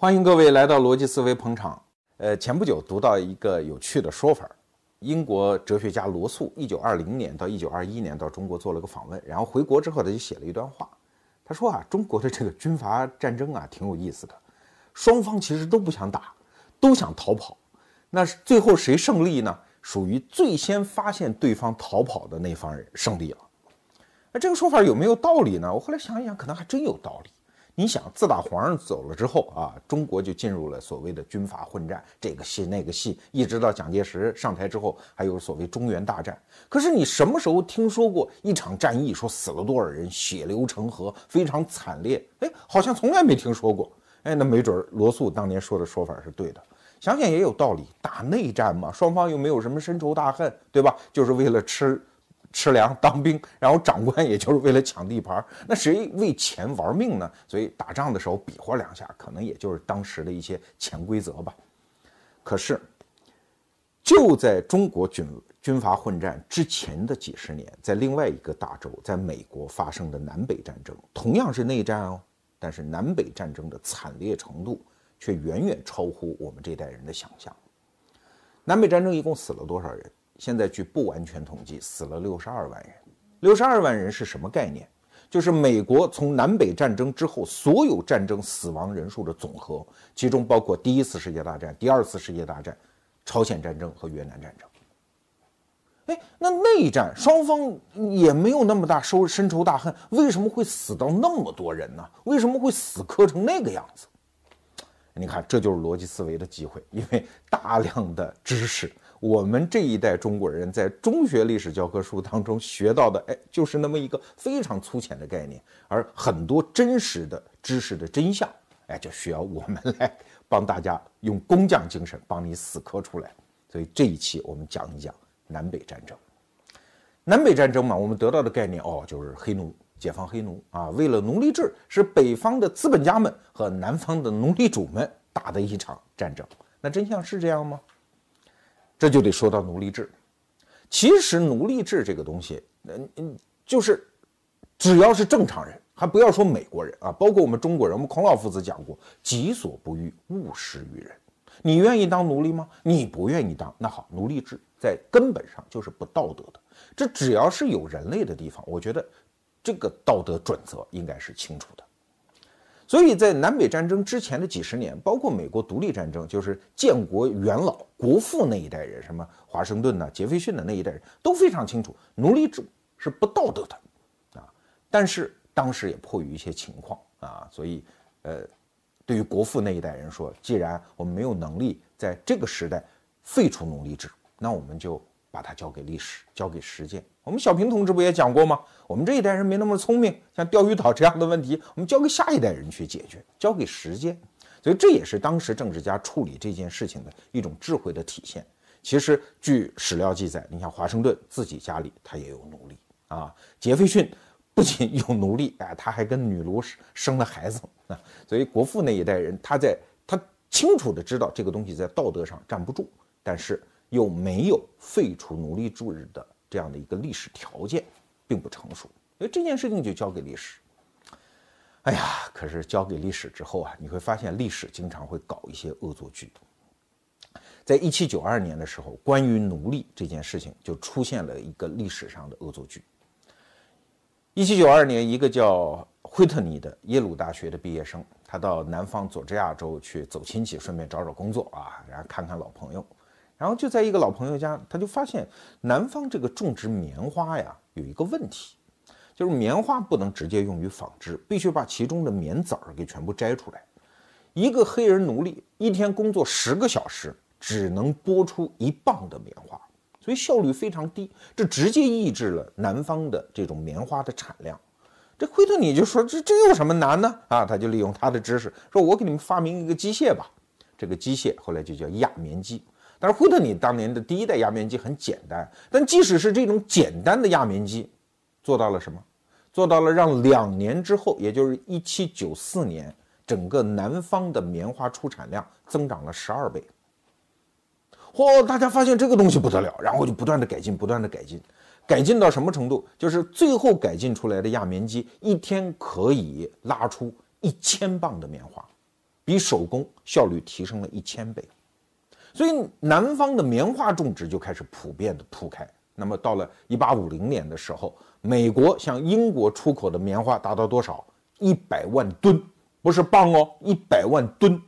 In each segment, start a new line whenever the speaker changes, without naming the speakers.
欢迎各位来到逻辑思维捧场。呃，前不久读到一个有趣的说法，英国哲学家罗素，一九二零年到一九二一年到中国做了个访问，然后回国之后他就写了一段话。他说啊，中国的这个军阀战争啊挺有意思的，双方其实都不想打，都想逃跑。那最后谁胜利呢？属于最先发现对方逃跑的那方人胜利了。那这个说法有没有道理呢？我后来想一想，可能还真有道理。你想，自打皇上走了之后啊，中国就进入了所谓的军阀混战，这个戏那个戏，一直到蒋介石上台之后，还有所谓中原大战。可是你什么时候听说过一场战役说死了多少人，血流成河，非常惨烈？哎，好像从来没听说过。哎，那没准罗素当年说的说法是对的。想想也有道理，打内战嘛，双方又没有什么深仇大恨，对吧？就是为了吃。吃粮当兵，然后长官也就是为了抢地盘，那谁为钱玩命呢？所以打仗的时候比划两下，可能也就是当时的一些潜规则吧。可是就在中国军军阀混战之前的几十年，在另外一个大洲，在美国发生的南北战争，同样是内战哦，但是南北战争的惨烈程度却远远超乎我们这代人的想象。南北战争一共死了多少人？现在据不完全统计，死了六十二万人。六十二万人是什么概念？就是美国从南北战争之后所有战争死亡人数的总和，其中包括第一次世界大战、第二次世界大战、朝鲜战争和越南战争。哎，那内战双方也没有那么大收深仇大恨，为什么会死到那么多人呢？为什么会死磕成那个样子？你看，这就是逻辑思维的机会，因为大量的知识。我们这一代中国人在中学历史教科书当中学到的，哎，就是那么一个非常粗浅的概念，而很多真实的知识的真相，哎，就需要我们来帮大家用工匠精神帮你死磕出来。所以这一期我们讲一讲南北战争。南北战争嘛，我们得到的概念哦，就是黑奴解放黑奴啊，为了奴隶制，是北方的资本家们和南方的奴隶主们打的一场战争。那真相是这样吗？这就得说到奴隶制。其实奴隶制这个东西，嗯嗯，就是只要是正常人，还不要说美国人啊，包括我们中国人，我们孔老夫子讲过“己所不欲，勿施于人”。你愿意当奴隶吗？你不愿意当，那好，奴隶制在根本上就是不道德的。这只要是有人类的地方，我觉得这个道德准则应该是清楚的。所以在南北战争之前的几十年，包括美国独立战争，就是建国元老、国父那一代人，什么华盛顿呐、杰斐逊的那一代人都非常清楚，奴隶制是不道德的，啊，但是当时也迫于一些情况啊，所以，呃，对于国父那一代人说，既然我们没有能力在这个时代废除奴隶制，那我们就。把它交给历史，交给实践。我们小平同志不也讲过吗？我们这一代人没那么聪明，像钓鱼岛这样的问题，我们交给下一代人去解决，交给时间。所以这也是当时政治家处理这件事情的一种智慧的体现。其实据史料记载，你像华盛顿自己家里他也有奴隶啊，杰斐逊不仅有奴隶，哎，他还跟女奴生了孩子啊。所以国父那一代人，他在他清楚的知道这个东西在道德上站不住，但是。又没有废除奴隶制的这样的一个历史条件，并不成熟，所以这件事情就交给历史。哎呀，可是交给历史之后啊，你会发现历史经常会搞一些恶作剧。在一七九二年的时候，关于奴隶这件事情就出现了一个历史上的恶作剧。一七九二年，一个叫惠特尼的耶鲁大学的毕业生，他到南方佐治亚州去走亲戚，顺便找找工作啊，然后看看老朋友。然后就在一个老朋友家，他就发现南方这个种植棉花呀有一个问题，就是棉花不能直接用于纺织，必须把其中的棉籽儿给全部摘出来。一个黑人奴隶一天工作十个小时，只能剥出一磅的棉花，所以效率非常低，这直接抑制了南方的这种棉花的产量。这惠特尼就说：“这这有什么难呢？啊，他就利用他的知识说：我给你们发明一个机械吧。这个机械后来就叫压棉机。”但是惠特尼当年的第一代压棉机很简单，但即使是这种简单的压棉机，做到了什么？做到了让两年之后，也就是一七九四年，整个南方的棉花出产量增长了十二倍。嚯！大家发现这个东西不得了，然后就不断的改进，不断的改进，改进到什么程度？就是最后改进出来的压棉机一天可以拉出一千磅的棉花。比手工效率提升了一千倍。所以南方的棉花种植就开始普遍的铺开。那么到了一八五零年的时候，美国向英国出口的棉花达到多少？一百万吨，不是磅哦，一百万吨。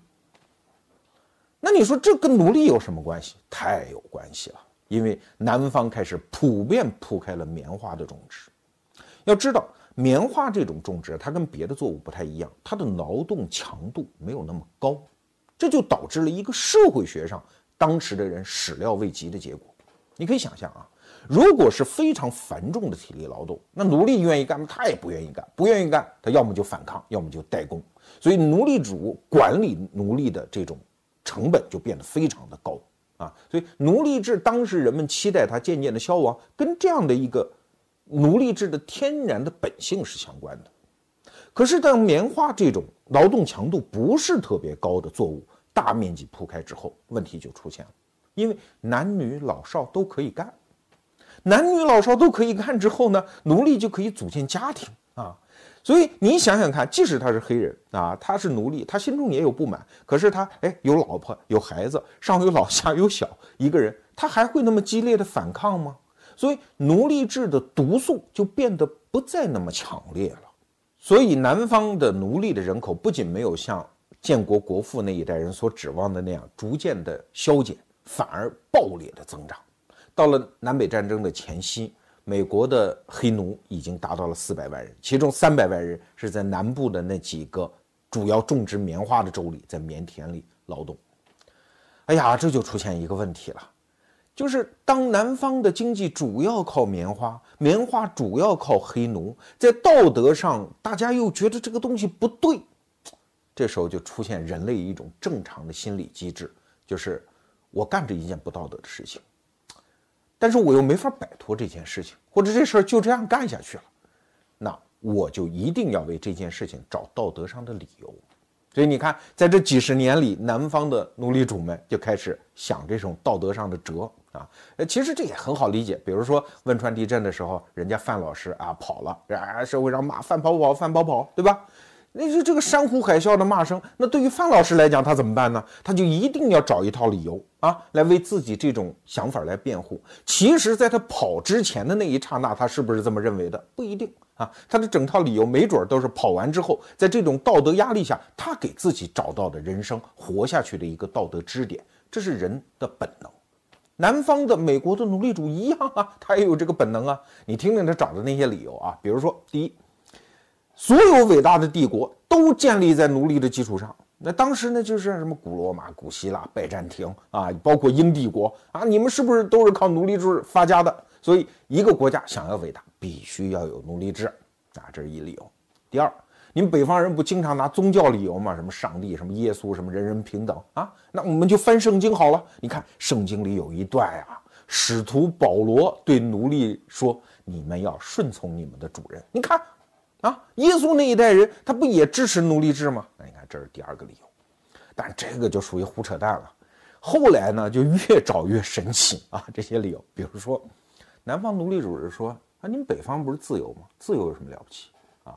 那你说这跟奴隶有什么关系？太有关系了，因为南方开始普遍铺开了棉花的种植。要知道，棉花这种种植它跟别的作物不太一样，它的劳动强度没有那么高，这就导致了一个社会学上当时的人始料未及的结果。你可以想象啊，如果是非常繁重的体力劳动，那奴隶愿意干吗？他也不愿意干，不愿意干，他要么就反抗，要么就代工。所以奴隶主管理奴隶的这种。成本就变得非常的高啊，所以奴隶制当时人们期待它渐渐的消亡，跟这样的一个奴隶制的天然的本性是相关的。可是当棉花这种劳动强度不是特别高的作物大面积铺开之后，问题就出现了，因为男女老少都可以干，男女老少都可以干之后呢，奴隶就可以组建家庭啊。所以你想想看，即使他是黑人啊，他是奴隶，他心中也有不满。可是他哎，有老婆，有孩子，上有老下有小，一个人，他还会那么激烈的反抗吗？所以奴隶制的毒素就变得不再那么强烈了。所以南方的奴隶的人口不仅没有像建国国父那一代人所指望的那样逐渐的消减，反而暴烈的增长。到了南北战争的前夕。美国的黑奴已经达到了四百万人，其中三百万人是在南部的那几个主要种植棉花的州里，在棉田里劳动。哎呀，这就出现一个问题了，就是当南方的经济主要靠棉花，棉花主要靠黑奴，在道德上大家又觉得这个东西不对，这时候就出现人类一种正常的心理机制，就是我干着一件不道德的事情。但是我又没法摆脱这件事情，或者这事儿就这样干下去了，那我就一定要为这件事情找道德上的理由。所以你看，在这几十年里，南方的奴隶主们就开始想这种道德上的辙啊。呃，其实这也很好理解。比如说汶川地震的时候，人家范老师啊跑了，啊社会上骂范跑跑，范跑跑，对吧？那就这个山呼海啸的骂声，那对于范老师来讲，他怎么办呢？他就一定要找一套理由啊，来为自己这种想法来辩护。其实，在他跑之前的那一刹那，他是不是这么认为的？不一定啊。他的整套理由，没准都是跑完之后，在这种道德压力下，他给自己找到的人生活下去的一个道德支点。这是人的本能。南方的美国的奴隶主一样啊，他也有这个本能啊。你听听他找的那些理由啊，比如说，第一。所有伟大的帝国都建立在奴隶的基础上。那当时呢，就是什么古罗马、古希腊、拜占庭啊，包括英帝国啊，你们是不是都是靠奴隶制发家的？所以，一个国家想要伟大，必须要有奴隶制啊，这是一理由。第二，你们北方人不经常拿宗教理由吗？什么上帝、什么耶稣、什么人人平等啊？那我们就翻圣经好了。你看，圣经里有一段啊，使徒保罗对奴隶说：“你们要顺从你们的主人。”你看。啊，耶稣那一代人，他不也支持奴隶制吗？那你看，这是第二个理由，但这个就属于胡扯淡了。后来呢，就越找越神奇啊，这些理由，比如说，南方奴隶主是说啊，你们北方不是自由吗？自由有什么了不起啊？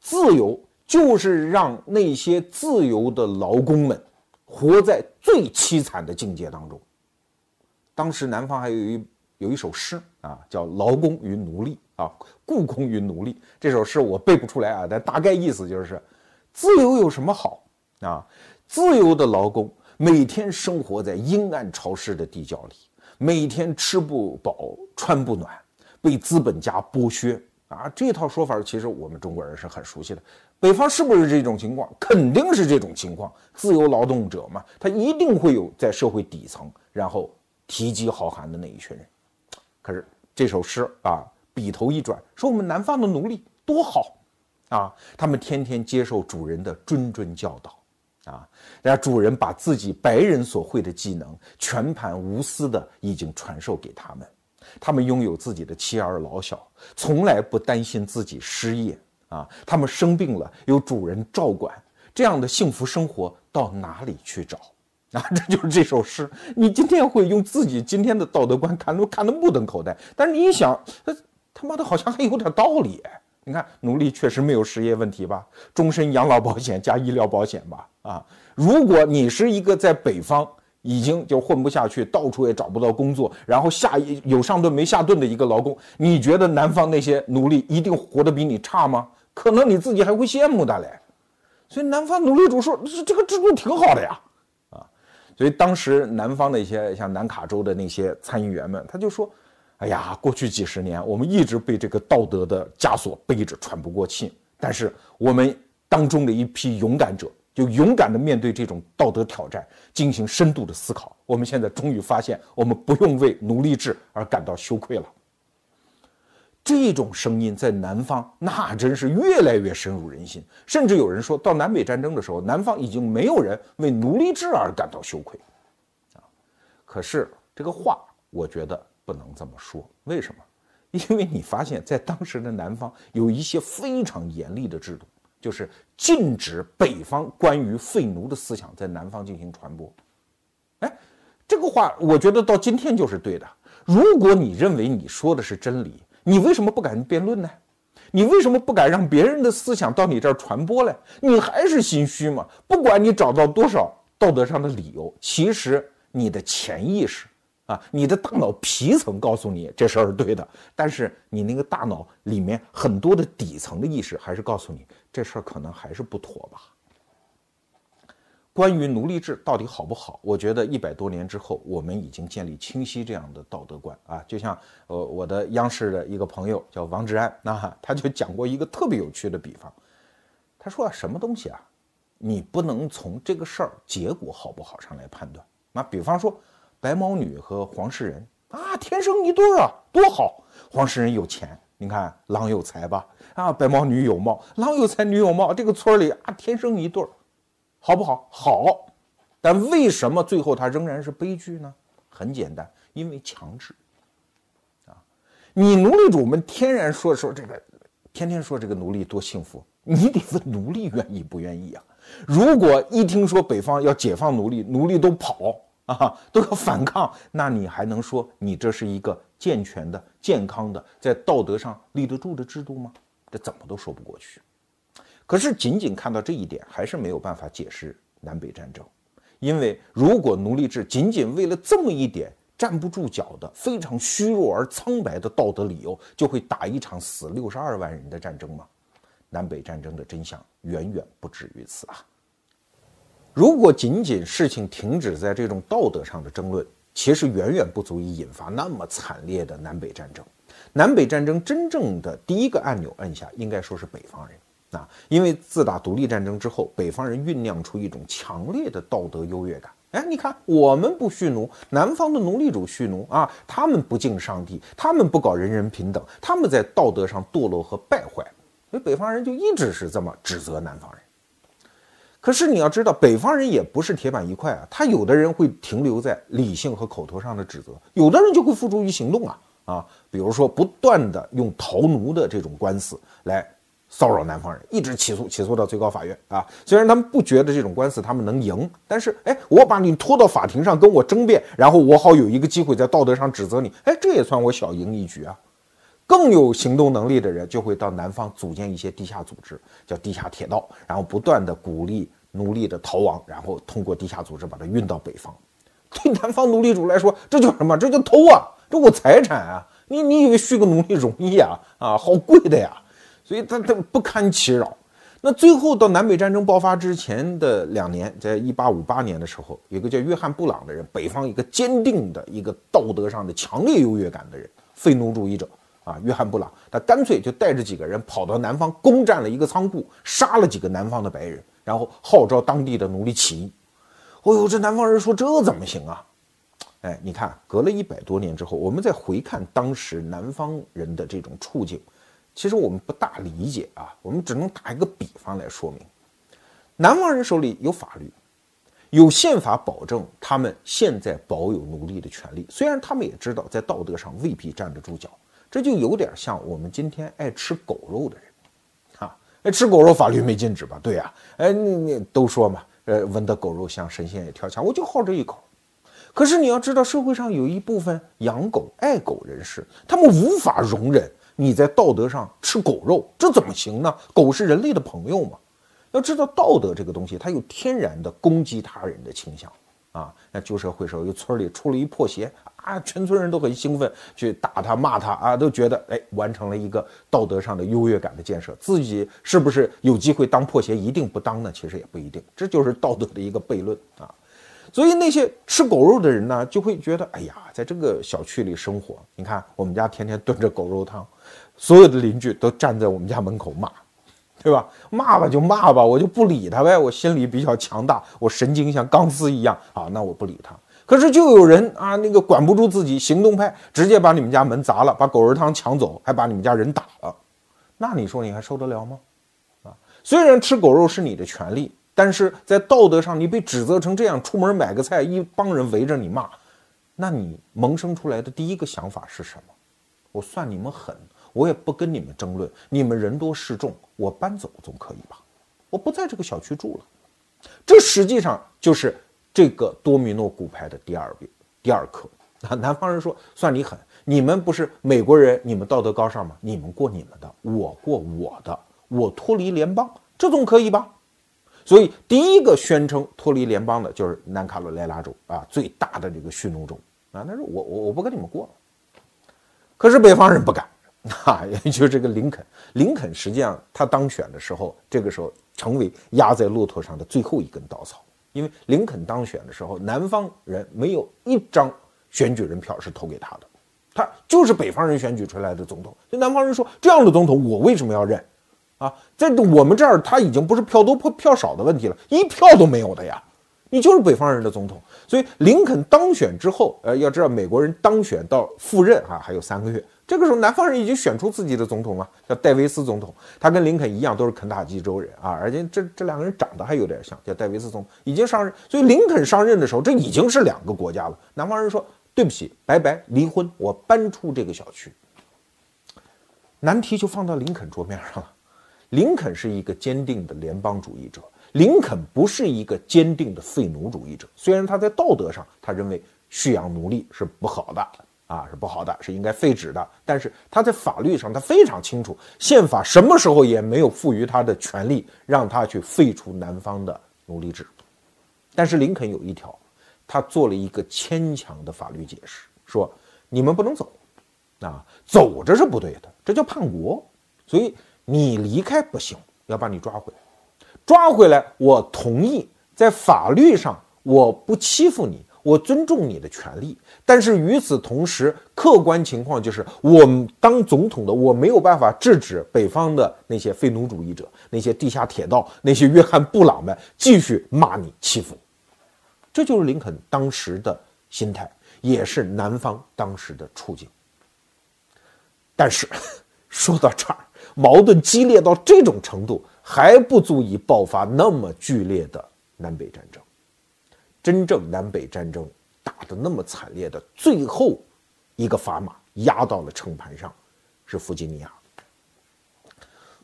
自由就是让那些自由的劳工们活在最凄惨的境界当中。当时南方还有一有一首诗啊，叫《劳工与奴隶》。啊，故宫与奴隶这首诗我背不出来啊，但大概意思就是，自由有什么好啊？自由的劳工每天生活在阴暗潮湿的地窖里，每天吃不饱穿不暖，被资本家剥削啊！这套说法其实我们中国人是很熟悉的。北方是不是这种情况？肯定是这种情况。自由劳动者嘛，他一定会有在社会底层，然后提饥豪寒的那一群人。可是这首诗啊。笔头一转，说我们南方的奴隶多好，啊，他们天天接受主人的谆谆教导，啊，然后主人把自己白人所会的技能全盘无私的已经传授给他们，他们拥有自己的妻儿老小，从来不担心自己失业，啊，他们生病了有主人照管，这样的幸福生活到哪里去找？啊，这就是这首诗。你今天会用自己今天的道德观看都看得目瞪口呆，但是你一想，他他妈的，好像还有点道理。你看，奴隶确实没有失业问题吧？终身养老保险加医疗保险吧？啊，如果你是一个在北方已经就混不下去，到处也找不到工作，然后下有上顿没下顿的一个劳工，你觉得南方那些奴隶一定活得比你差吗？可能你自己还会羡慕他嘞。所以南方奴隶主说：“是这个制度挺好的呀。”所以当时南方的一些像南卡州的那些参议员们，他就说：“哎呀，过去几十年我们一直被这个道德的枷锁背着喘不过气，但是我们当中的一批勇敢者。”就勇敢的面对这种道德挑战，进行深度的思考。我们现在终于发现，我们不用为奴隶制而感到羞愧了。这种声音在南方那真是越来越深入人心，甚至有人说到南北战争的时候，南方已经没有人为奴隶制而感到羞愧。啊，可是这个话我觉得不能这么说。为什么？因为你发现，在当时的南方有一些非常严厉的制度。就是禁止北方关于废奴的思想在南方进行传播。哎，这个话我觉得到今天就是对的。如果你认为你说的是真理，你为什么不敢辩论呢？你为什么不敢让别人的思想到你这儿传播嘞？你还是心虚吗？不管你找到多少道德上的理由，其实你的潜意识。啊，你的大脑皮层告诉你这事儿是对的，但是你那个大脑里面很多的底层的意识还是告诉你这事儿可能还是不妥吧。关于奴隶制到底好不好，我觉得一百多年之后，我们已经建立清晰这样的道德观啊。就像呃，我的央视的一个朋友叫王志安，那他就讲过一个特别有趣的比方，他说啊，什么东西啊，你不能从这个事儿结果好不好上来判断。那比方说。白毛女和黄世仁啊，天生一对啊，多好！黄世仁有钱，你看郎有才吧？啊，白毛女有貌，郎有才，女有貌，这个村里啊，天生一对儿，好不好？好。但为什么最后他仍然是悲剧呢？很简单，因为强制。啊，你奴隶主们天然说说这个，天天说这个奴隶多幸福，你得问奴隶愿意不愿意啊？如果一听说北方要解放奴隶，奴隶都跑。啊，都要反抗，那你还能说你这是一个健全的、健康的，在道德上立得住的制度吗？这怎么都说不过去。可是仅仅看到这一点，还是没有办法解释南北战争，因为如果奴隶制仅仅为了这么一点站不住脚的、非常虚弱而苍白的道德理由，就会打一场死六十二万人的战争吗？南北战争的真相远远不止于此啊。如果仅仅事情停止在这种道德上的争论，其实远远不足以引发那么惨烈的南北战争。南北战争真正的第一个按钮按下，应该说是北方人啊，因为自打独立战争之后，北方人酝酿出一种强烈的道德优越感。哎，你看，我们不蓄奴，南方的奴隶主蓄奴啊，他们不敬上帝，他们不搞人人平等，他们在道德上堕落和败坏，所以北方人就一直是这么指责南方人。可是你要知道，北方人也不是铁板一块啊，他有的人会停留在理性和口头上的指责，有的人就会付诸于行动啊啊，比如说不断的用逃奴的这种官司来骚扰南方人，一直起诉起诉到最高法院啊。虽然他们不觉得这种官司他们能赢，但是哎，我把你拖到法庭上跟我争辩，然后我好有一个机会在道德上指责你，哎，这也算我小赢一局啊。更有行动能力的人就会到南方组建一些地下组织，叫地下铁道，然后不断的鼓励奴隶的逃亡，然后通过地下组织把它运到北方。对南方奴隶主来说，这叫什么？这叫偷啊！这我财产啊！你你以为续个奴隶容易啊？啊，好贵的呀！所以他他不堪其扰。那最后到南北战争爆发之前的两年，在一八五八年的时候，有个叫约翰布朗的人，北方一个坚定的一个道德上的强烈优越感的人，废奴主义者。啊，约翰布朗，他干脆就带着几个人跑到南方，攻占了一个仓库，杀了几个南方的白人，然后号召当地的奴隶起义。哦呦，这南方人说这怎么行啊？哎，你看，隔了一百多年之后，我们再回看当时南方人的这种处境，其实我们不大理解啊。我们只能打一个比方来说明：南方人手里有法律，有宪法保证他们现在保有奴隶的权利，虽然他们也知道在道德上未必站得住脚。这就有点像我们今天爱吃狗肉的人，啊，爱吃狗肉法律没禁止吧？对呀，哎，你你都说嘛，呃，闻得狗肉香，神仙也跳墙，我就好这一口。可是你要知道，社会上有一部分养狗、爱狗人士，他们无法容忍你在道德上吃狗肉，这怎么行呢？狗是人类的朋友嘛。要知道道德这个东西，它有天然的攻击他人的倾向啊。那旧社会时候，有村里出了一破鞋啊，全村人都很兴奋，去打他骂他啊，都觉得哎，完成了一个道德上的优越感的建设。自己是不是有机会当破鞋？一定不当呢？其实也不一定，这就是道德的一个悖论啊。所以那些吃狗肉的人呢，就会觉得，哎呀，在这个小区里生活，你看我们家天天炖着狗肉汤，所有的邻居都站在我们家门口骂，对吧？骂吧就骂吧，我就不理他呗。我心里比较强大，我神经像钢丝一样啊，那我不理他。可是就有人啊，那个管不住自己，行动派，直接把你们家门砸了，把狗肉汤抢走，还把你们家人打了，那你说你还受得了吗？啊，虽然吃狗肉是你的权利。但是在道德上，你被指责成这样，出门买个菜，一帮人围着你骂，那你萌生出来的第一个想法是什么？我算你们狠，我也不跟你们争论，你们人多势众，我搬走总可以吧？我不在这个小区住了。这实际上就是这个多米诺骨牌的第二遍、第二课。啊，南方人说算你狠，你们不是美国人，你们道德高尚吗？你们过你们的，我过我的，我脱离联邦，这总可以吧？所以，第一个宣称脱离联邦的就是南卡罗来纳州啊，最大的这个蓄奴州啊。他说：“我我我不跟你们过了。”可是北方人不敢啊，也就是这个林肯。林肯实际上他当选的时候，这个时候成为压在骆驼上的最后一根稻草。因为林肯当选的时候，南方人没有一张选举人票是投给他的，他就是北方人选举出来的总统。所以南方人说：“这样的总统，我为什么要认？”啊，在我们这儿，他已经不是票多票票少的问题了，一票都没有的呀。你就是北方人的总统，所以林肯当选之后，呃，要知道美国人当选到赴任啊，还有三个月。这个时候，南方人已经选出自己的总统了，叫戴维斯总统。他跟林肯一样，都是肯塔基州人啊，而且这这两个人长得还有点像，叫戴维斯总统已经上任。所以林肯上任的时候，这已经是两个国家了。南方人说：“对不起，拜拜，离婚，我搬出这个小区。”难题就放到林肯桌面上了。林肯是一个坚定的联邦主义者，林肯不是一个坚定的废奴主义者。虽然他在道德上，他认为蓄养奴隶是不好的啊，是不好的，是应该废止的。但是他在法律上，他非常清楚，宪法什么时候也没有赋予他的权利，让他去废除南方的奴隶制。但是林肯有一条，他做了一个牵强的法律解释，说你们不能走，啊，走着是不对的，这叫叛国，所以。你离开不行，要把你抓回来。抓回来，我同意在法律上我不欺负你，我尊重你的权利。但是与此同时，客观情况就是，我当总统的我没有办法制止北方的那些废奴主义者、那些地下铁道、那些约翰布朗们继续骂你、欺负你。这就是林肯当时的心态，也是南方当时的处境。但是 说到这儿。矛盾激烈到这种程度，还不足以爆发那么剧烈的南北战争。真正南北战争打得那么惨烈的最后一个砝码压到了秤盘上，是弗吉尼亚。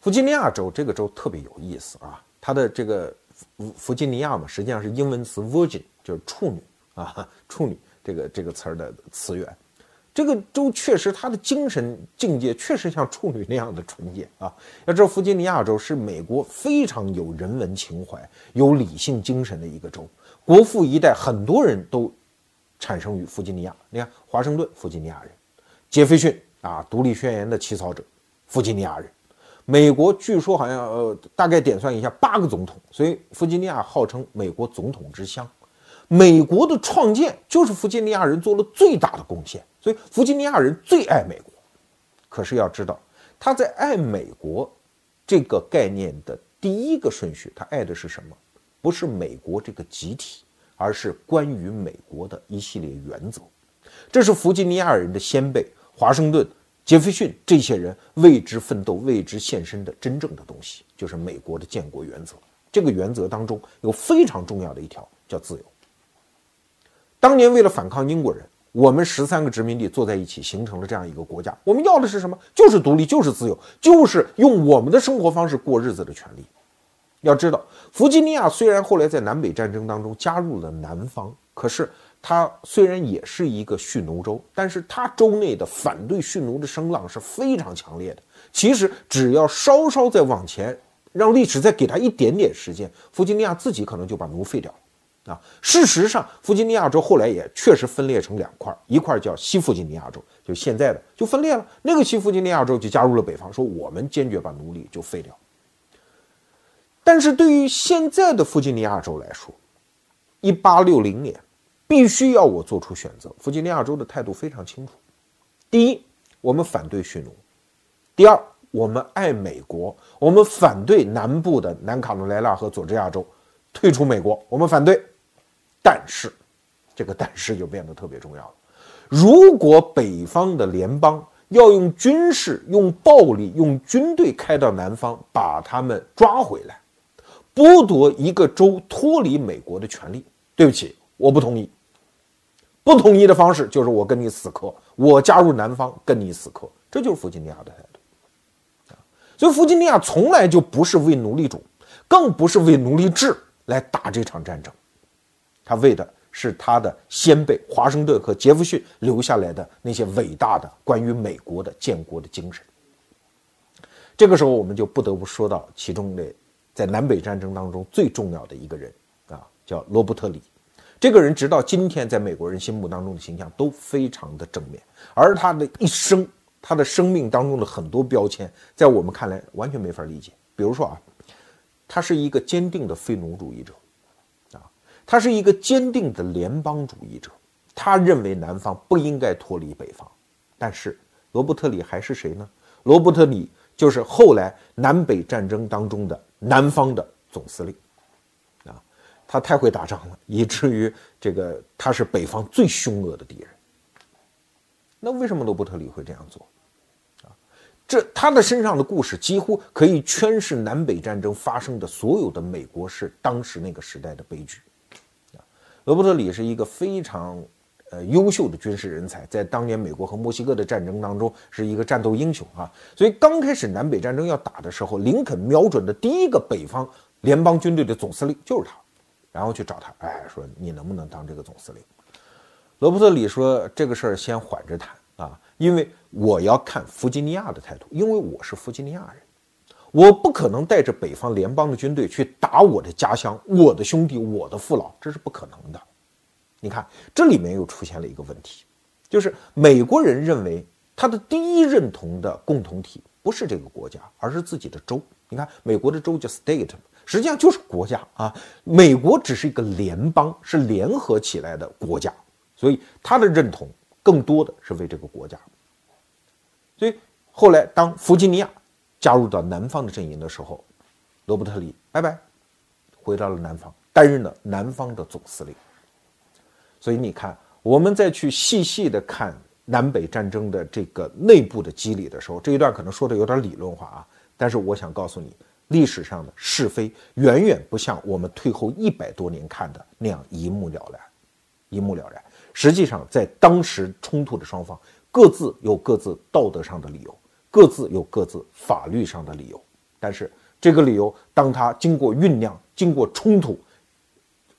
弗吉尼亚州这个州特别有意思啊，它的这个弗弗吉尼亚嘛，实际上是英文词 virgin，就是处女啊，处女这个这个词儿的词源。这个州确实，他的精神境界确实像处女那样的纯洁啊！要知道，弗吉尼亚州是美国非常有人文情怀、有理性精神的一个州。国父一代很多人都产生于弗吉尼亚。你看，华盛顿，弗吉尼亚人；杰斐逊啊，独立宣言的起草者，弗吉尼亚人。美国据说好像呃，大概点算一下，八个总统，所以弗吉尼亚号称美国总统之乡。美国的创建就是弗吉尼亚人做了最大的贡献。所以，弗吉尼亚人最爱美国。可是要知道，他在爱美国这个概念的第一个顺序，他爱的是什么？不是美国这个集体，而是关于美国的一系列原则。这是弗吉尼亚人的先辈华盛顿、杰斐逊这些人为之奋斗、为之献身的真正的东西，就是美国的建国原则。这个原则当中有非常重要的一条，叫自由。当年为了反抗英国人。我们十三个殖民地坐在一起，形成了这样一个国家。我们要的是什么？就是独立，就是自由，就是用我们的生活方式过日子的权利。要知道，弗吉尼亚虽然后来在南北战争当中加入了南方，可是它虽然也是一个蓄奴州，但是它州内的反对蓄奴的声浪是非常强烈的。其实只要稍稍再往前让历史再给他一点点时间，弗吉尼亚自己可能就把奴废掉了啊。事实上，弗吉尼亚州后来也确实分裂成两块，一块叫西弗吉尼亚州，就现在的就分裂了。那个西弗吉尼亚州就加入了北方，说我们坚决把奴隶就废掉。但是对于现在的弗吉尼亚州来说，一八六零年必须要我做出选择。弗吉尼亚州的态度非常清楚：第一，我们反对蓄奴；第二，我们爱美国，我们反对南部的南卡罗来纳和佐治亚州退出美国，我们反对。但是，这个但是就变得特别重要了。如果北方的联邦要用军事、用暴力、用军队开到南方，把他们抓回来。剥夺一个州脱离美国的权利，对不起，我不同意。不同意的方式就是我跟你死磕，我加入南方跟你死磕，这就是弗吉尼亚的态度。所以弗吉尼亚从来就不是为奴隶主，更不是为奴隶制来打这场战争，他为的是他的先辈华盛顿和杰弗逊留下来的那些伟大的关于美国的建国的精神。这个时候，我们就不得不说到其中的。在南北战争当中最重要的一个人啊，叫罗伯特·李。这个人直到今天在美国人心目当中的形象都非常的正面，而他的一生，他的生命当中的很多标签，在我们看来完全没法理解。比如说啊，他是一个坚定的废奴主义者，他是一个坚定的联邦主义者，他认为南方不应该脱离北方。但是罗伯特·李还是谁呢？罗伯特·李就是后来南北战争当中的。南方的总司令，啊，他太会打仗了，以至于这个他是北方最凶恶的敌人。那为什么罗伯特里会这样做？啊，这他的身上的故事几乎可以诠释南北战争发生的所有的美国是当时那个时代的悲剧。罗伯特里是一个非常。呃，优秀的军事人才，在当年美国和墨西哥的战争当中是一个战斗英雄啊。所以刚开始南北战争要打的时候，林肯瞄准的第一个北方联邦军队的总司令就是他，然后去找他，哎，说你能不能当这个总司令？罗伯特里说这个事儿先缓着谈啊，因为我要看弗吉尼亚的态度，因为我是弗吉尼亚人，我不可能带着北方联邦的军队去打我的家乡、我的兄弟、我的父老，这是不可能的。你看，这里面又出现了一个问题，就是美国人认为他的第一认同的共同体不是这个国家，而是自己的州。你看，美国的州叫 state，实际上就是国家啊。美国只是一个联邦，是联合起来的国家，所以他的认同更多的是为这个国家。所以后来当弗吉尼亚加入到南方的阵营的时候，罗伯特里拜拜，回到了南方，担任了南方的总司令。所以你看，我们再去细细的看南北战争的这个内部的机理的时候，这一段可能说的有点理论化啊。但是我想告诉你，历史上的是非远远不像我们退后一百多年看的那样一目了然，一目了然。实际上，在当时冲突的双方各自有各自道德上的理由，各自有各自法律上的理由。但是这个理由，当它经过酝酿、经过冲突、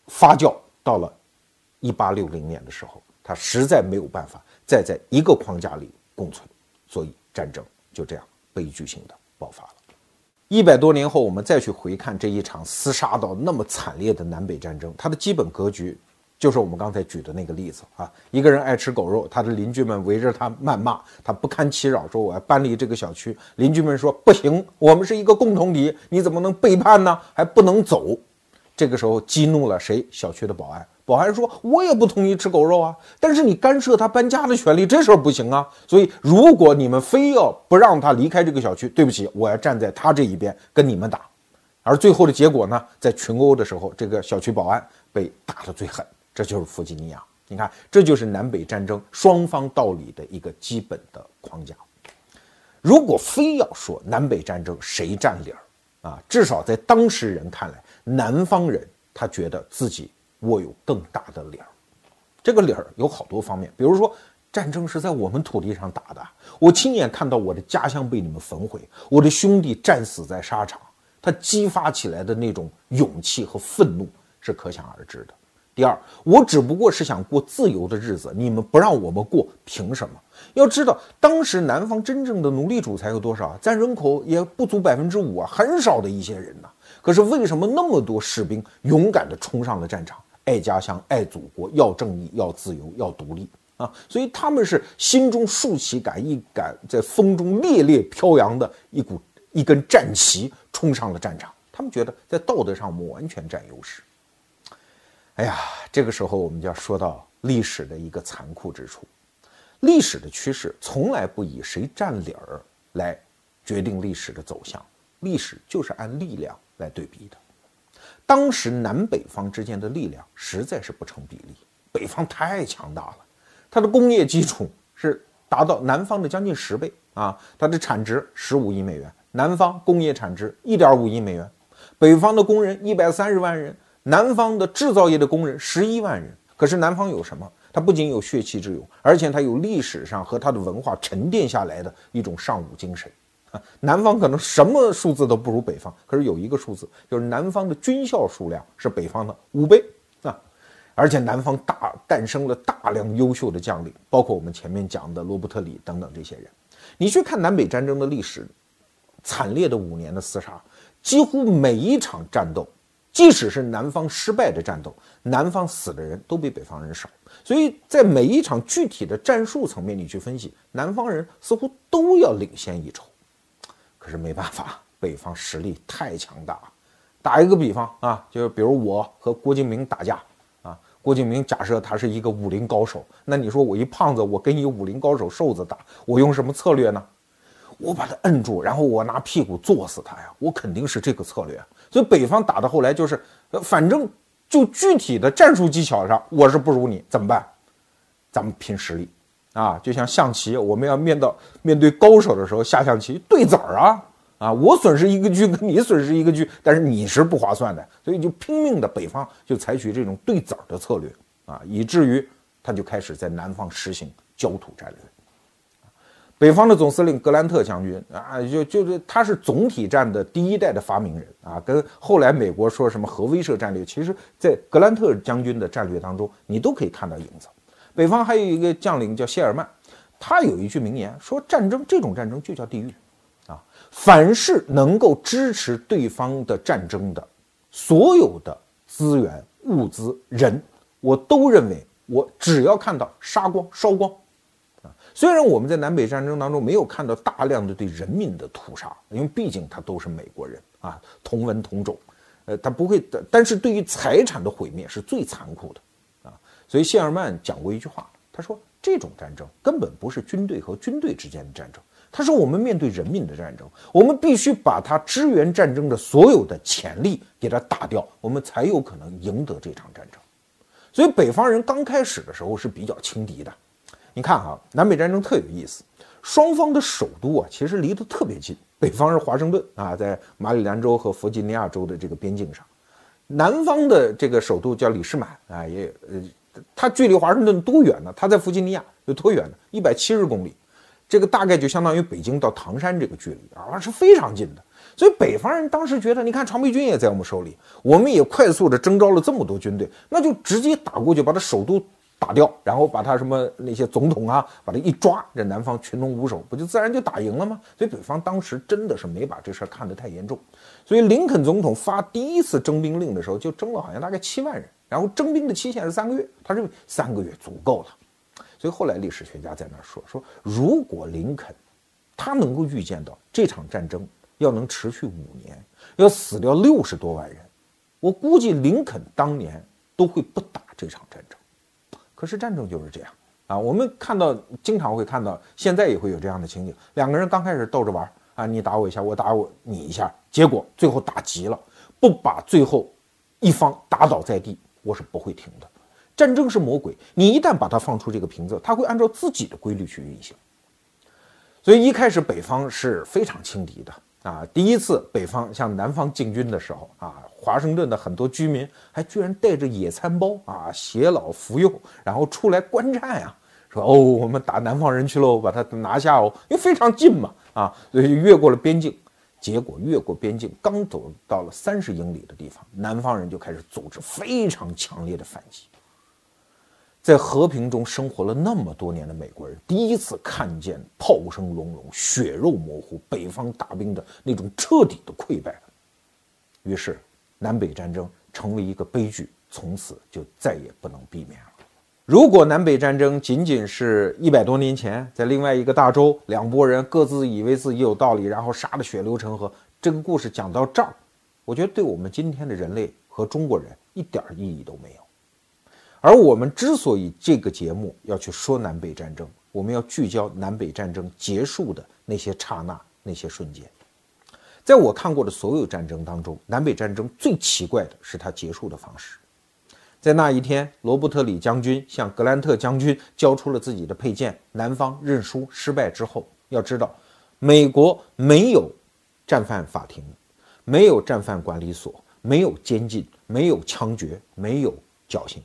发酵到了。一八六零年的时候，它实在没有办法再在一个框架里共存，所以战争就这样悲剧性的爆发了。一百多年后，我们再去回看这一场厮杀到那么惨烈的南北战争，它的基本格局就是我们刚才举的那个例子啊。一个人爱吃狗肉，他的邻居们围着他谩骂，他不堪其扰，说我要搬离这个小区。邻居们说不行，我们是一个共同体，你怎么能背叛呢？还不能走。这个时候激怒了谁？小区的保安。保安说：“我也不同意吃狗肉啊，但是你干涉他搬家的权利，这事儿不行啊。所以，如果你们非要不让他离开这个小区，对不起，我要站在他这一边跟你们打。而最后的结果呢，在群殴的时候，这个小区保安被打得最狠，这就是弗吉尼亚。你看，这就是南北战争双方道理的一个基本的框架。如果非要说南北战争谁占理儿啊，至少在当事人看来，南方人他觉得自己。”握有更大的理儿，这个理儿有好多方面，比如说战争是在我们土地上打的，我亲眼看到我的家乡被你们焚毁，我的兄弟战死在沙场，他激发起来的那种勇气和愤怒是可想而知的。第二，我只不过是想过自由的日子，你们不让我们过，凭什么？要知道，当时南方真正的奴隶主才有多少啊？占人口也不足百分之五啊，很少的一些人呐。可是为什么那么多士兵勇敢地冲上了战场？爱家乡，爱祖国，要正义，要自由，要独立啊！所以他们是心中竖起杆一杆在风中猎猎飘扬的一股一根战旗，冲上了战场。他们觉得在道德上我们完全占优势。哎呀，这个时候我们就要说到历史的一个残酷之处。历史的趋势从来不以谁占理儿来决定历史的走向，历史就是按力量来对比的。当时南北方之间的力量实在是不成比例，北方太强大了，它的工业基础是达到南方的将近十倍啊，它的产值十五亿美元，南方工业产值一点五亿美元，北方的工人一百三十万人。南方的制造业的工人十一万人，可是南方有什么？它不仅有血气之勇，而且它有历史上和它的文化沉淀下来的一种尚武精神啊。南方可能什么数字都不如北方，可是有一个数字，就是南方的军校数量是北方的五倍啊。而且南方大诞生了大量优秀的将领，包括我们前面讲的罗伯特里等等这些人。你去看南北战争的历史，惨烈的五年的厮杀，几乎每一场战斗。即使是南方失败的战斗，南方死的人都比北方人少，所以在每一场具体的战术层面，你去分析，南方人似乎都要领先一筹。可是没办法，北方实力太强大。打一个比方啊，就是比如我和郭敬明打架啊，郭敬明假设他是一个武林高手，那你说我一胖子，我跟一武林高手瘦子打，我用什么策略呢？我把他摁住，然后我拿屁股坐死他呀，我肯定是这个策略。所以北方打到后来就是，呃，反正就具体的战术技巧上，我是不如你，怎么办？咱们拼实力啊！就像象棋，我们要面到面对高手的时候下象棋对子儿啊啊！我损失一个车，跟你损失一个车，但是你是不划算的，所以就拼命的北方就采取这种对子儿的策略啊，以至于他就开始在南方实行焦土战略。北方的总司令格兰特将军啊，就就是他是总体战的第一代的发明人啊，跟后来美国说什么核威慑战略，其实在格兰特将军的战略当中，你都可以看到影子。北方还有一个将领叫谢尔曼，他有一句名言说：“战争这种战争就叫地狱啊！凡是能够支持对方的战争的，所有的资源、物资、人，我都认为我只要看到杀光、烧光。”虽然我们在南北战争当中没有看到大量的对人民的屠杀，因为毕竟他都是美国人啊，同文同种，呃，他不会的。但是对于财产的毁灭是最残酷的，啊，所以谢尔曼讲过一句话，他说这种战争根本不是军队和军队之间的战争，他说我们面对人民的战争，我们必须把他支援战争的所有的潜力给他打掉，我们才有可能赢得这场战争。所以北方人刚开始的时候是比较轻敌的。你看哈，南北战争特有意思，双方的首都啊，其实离得特别近。北方是华盛顿啊，在马里兰州和弗吉尼亚州的这个边境上；南方的这个首都叫里士满啊，也呃，它距离华盛顿多远呢？它在弗吉尼亚有多远呢？一百七十公里，这个大概就相当于北京到唐山这个距离啊，是非常近的。所以北方人当时觉得，你看常备军也在我们手里，我们也快速的征召了这么多军队，那就直接打过去，把它首都。打掉，然后把他什么那些总统啊，把他一抓，这南方群龙无首，不就自然就打赢了吗？所以北方当时真的是没把这事儿看得太严重。所以林肯总统发第一次征兵令的时候，就征了好像大概七万人，然后征兵的期限是三个月，他认为三个月足够了。所以后来历史学家在那说说，如果林肯他能够预见到这场战争要能持续五年，要死掉六十多万人，我估计林肯当年都会不打这场战争。可是战争就是这样啊，我们看到经常会看到，现在也会有这样的情景：两个人刚开始斗着玩啊，你打我一下，我打我你一下，结果最后打急了，不把最后一方打倒在地，我是不会停的。战争是魔鬼，你一旦把它放出这个瓶子，它会按照自己的规律去运行。所以一开始北方是非常轻敌的。啊，第一次北方向南方进军的时候啊，华盛顿的很多居民还居然带着野餐包啊，携老扶幼，然后出来观战呀，说哦，我们打南方人去喽，把他拿下哦，因为非常近嘛，啊，所以越过了边境。结果越过边境，刚走到了三十英里的地方，南方人就开始组织非常强烈的反击。在和平中生活了那么多年的美国人，第一次看见炮声隆隆、血肉模糊，北方大兵的那种彻底的溃败。于是，南北战争成为一个悲剧，从此就再也不能避免了。如果南北战争仅仅是一百多年前在另外一个大洲，两拨人各自以为自己有道理，然后杀得血流成河，这个故事讲到这儿，我觉得对我们今天的人类和中国人一点意义都没有。而我们之所以这个节目要去说南北战争，我们要聚焦南北战争结束的那些刹那、那些瞬间。在我看过的所有战争当中，南北战争最奇怪的是它结束的方式。在那一天，罗伯特李将军向格兰特将军交出了自己的佩剑，南方认输失败之后，要知道，美国没有战犯法庭，没有战犯管理所，没有监禁，没有枪决，没有绞刑。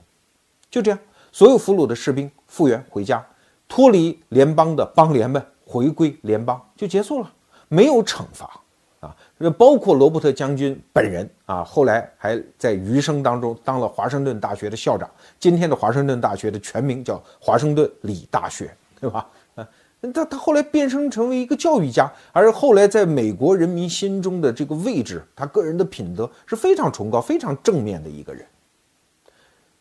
就这样，所有俘虏的士兵复员回家，脱离联邦的邦联们回归联邦就结束了，没有惩罚啊！包括罗伯特将军本人啊，后来还在余生当中当了华盛顿大学的校长。今天的华盛顿大学的全名叫华盛顿理大学，对吧？啊，他他后来变身成为一个教育家，而后来在美国人民心中的这个位置，他个人的品德是非常崇高、非常正面的一个人。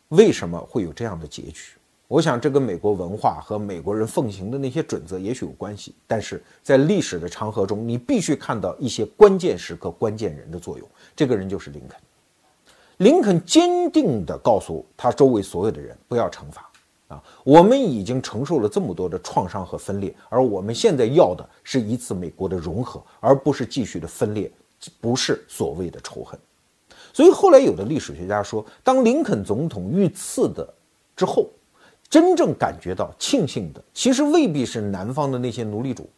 为什么会有这样的结局？我想这跟美国文化和美国人奉行的那些准则也许有关系。但是在历史的长河中，你必须看到一些关键时刻、关键人的作用。这个人就是林肯。林肯坚定地告诉他周围所有的人：不要惩罚啊！我们已经承受了这么多的创伤和分裂，而我们现在要的是一次美国的融合，而不是继续的分裂，不是所谓的仇恨。所以后来有的历史学家说，当林肯总统遇刺的之后，真正感觉到庆幸的，其实未必是南方的那些奴隶主，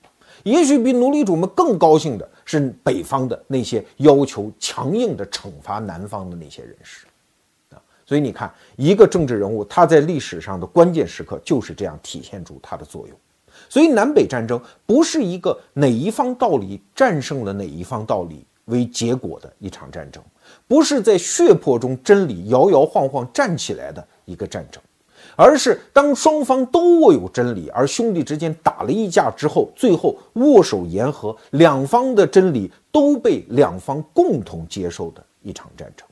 也许比奴隶主们更高兴的是北方的那些要求强硬的惩罚南方的那些人士，啊，所以你看，一个政治人物他在历史上的关键时刻就是这样体现出他的作用。所以南北战争不是一个哪一方道理战胜了哪一方道理为结果的一场战争。不是在血泊中真理摇摇晃晃站起来的一个战争，而是当双方都握有真理，而兄弟之间打了一架之后，最后握手言和，两方的真理都被两方共同接受的一场战争。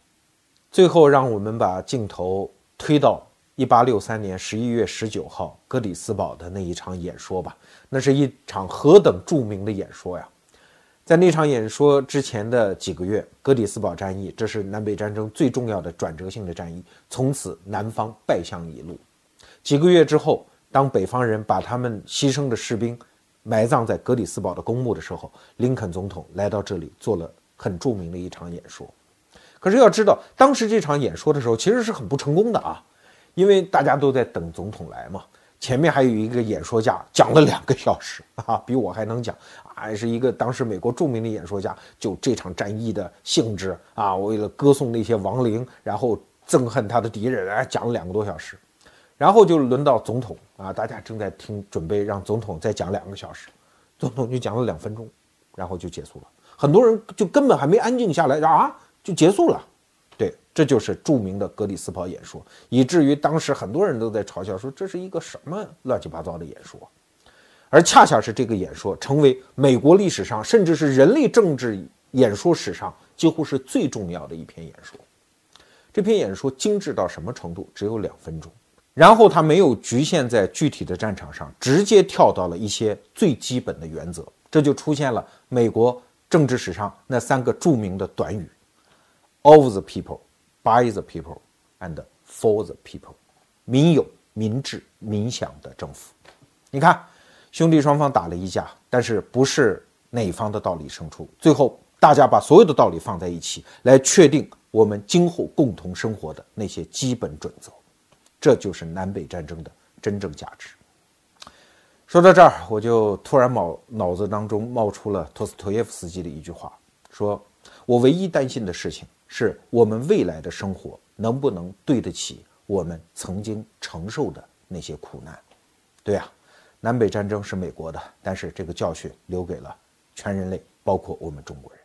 最后，让我们把镜头推到一八六三年十一月十九号格里斯堡的那一场演说吧，那是一场何等著名的演说呀！在那场演说之前的几个月，格里斯堡战役，这是南北战争最重要的转折性的战役。从此，南方败向一路。几个月之后，当北方人把他们牺牲的士兵埋葬在格里斯堡的公墓的时候，林肯总统来到这里做了很著名的一场演说。可是要知道，当时这场演说的时候，其实是很不成功的啊，因为大家都在等总统来嘛。前面还有一个演说家讲了两个小时啊，比我还能讲，还是一个当时美国著名的演说家，就这场战役的性质啊，为了歌颂那些亡灵，然后憎恨他的敌人，哎，讲了两个多小时，然后就轮到总统啊，大家正在听，准备让总统再讲两个小时，总统就讲了两分钟，然后就结束了，很多人就根本还没安静下来啊，就结束了。对这就是著名的格里斯堡演说，以至于当时很多人都在嘲笑说这是一个什么乱七八糟的演说，而恰恰是这个演说成为美国历史上，甚至是人类政治演说史上几乎是最重要的一篇演说。这篇演说精致到什么程度？只有两分钟，然后他没有局限在具体的战场上，直接跳到了一些最基本的原则，这就出现了美国政治史上那三个著名的短语：of the people。By the people and for the people，民有、民治、民享的政府。你看，兄弟双方打了一架，但是不是哪方的道理胜出？最后，大家把所有的道理放在一起，来确定我们今后共同生活的那些基本准则。这就是南北战争的真正价值。说到这儿，我就突然冒脑子当中冒出了托斯托耶夫斯基的一句话，说我唯一担心的事情。是我们未来的生活能不能对得起我们曾经承受的那些苦难？对呀，南北战争是美国的，但是这个教训留给了全人类，包括我们中国人。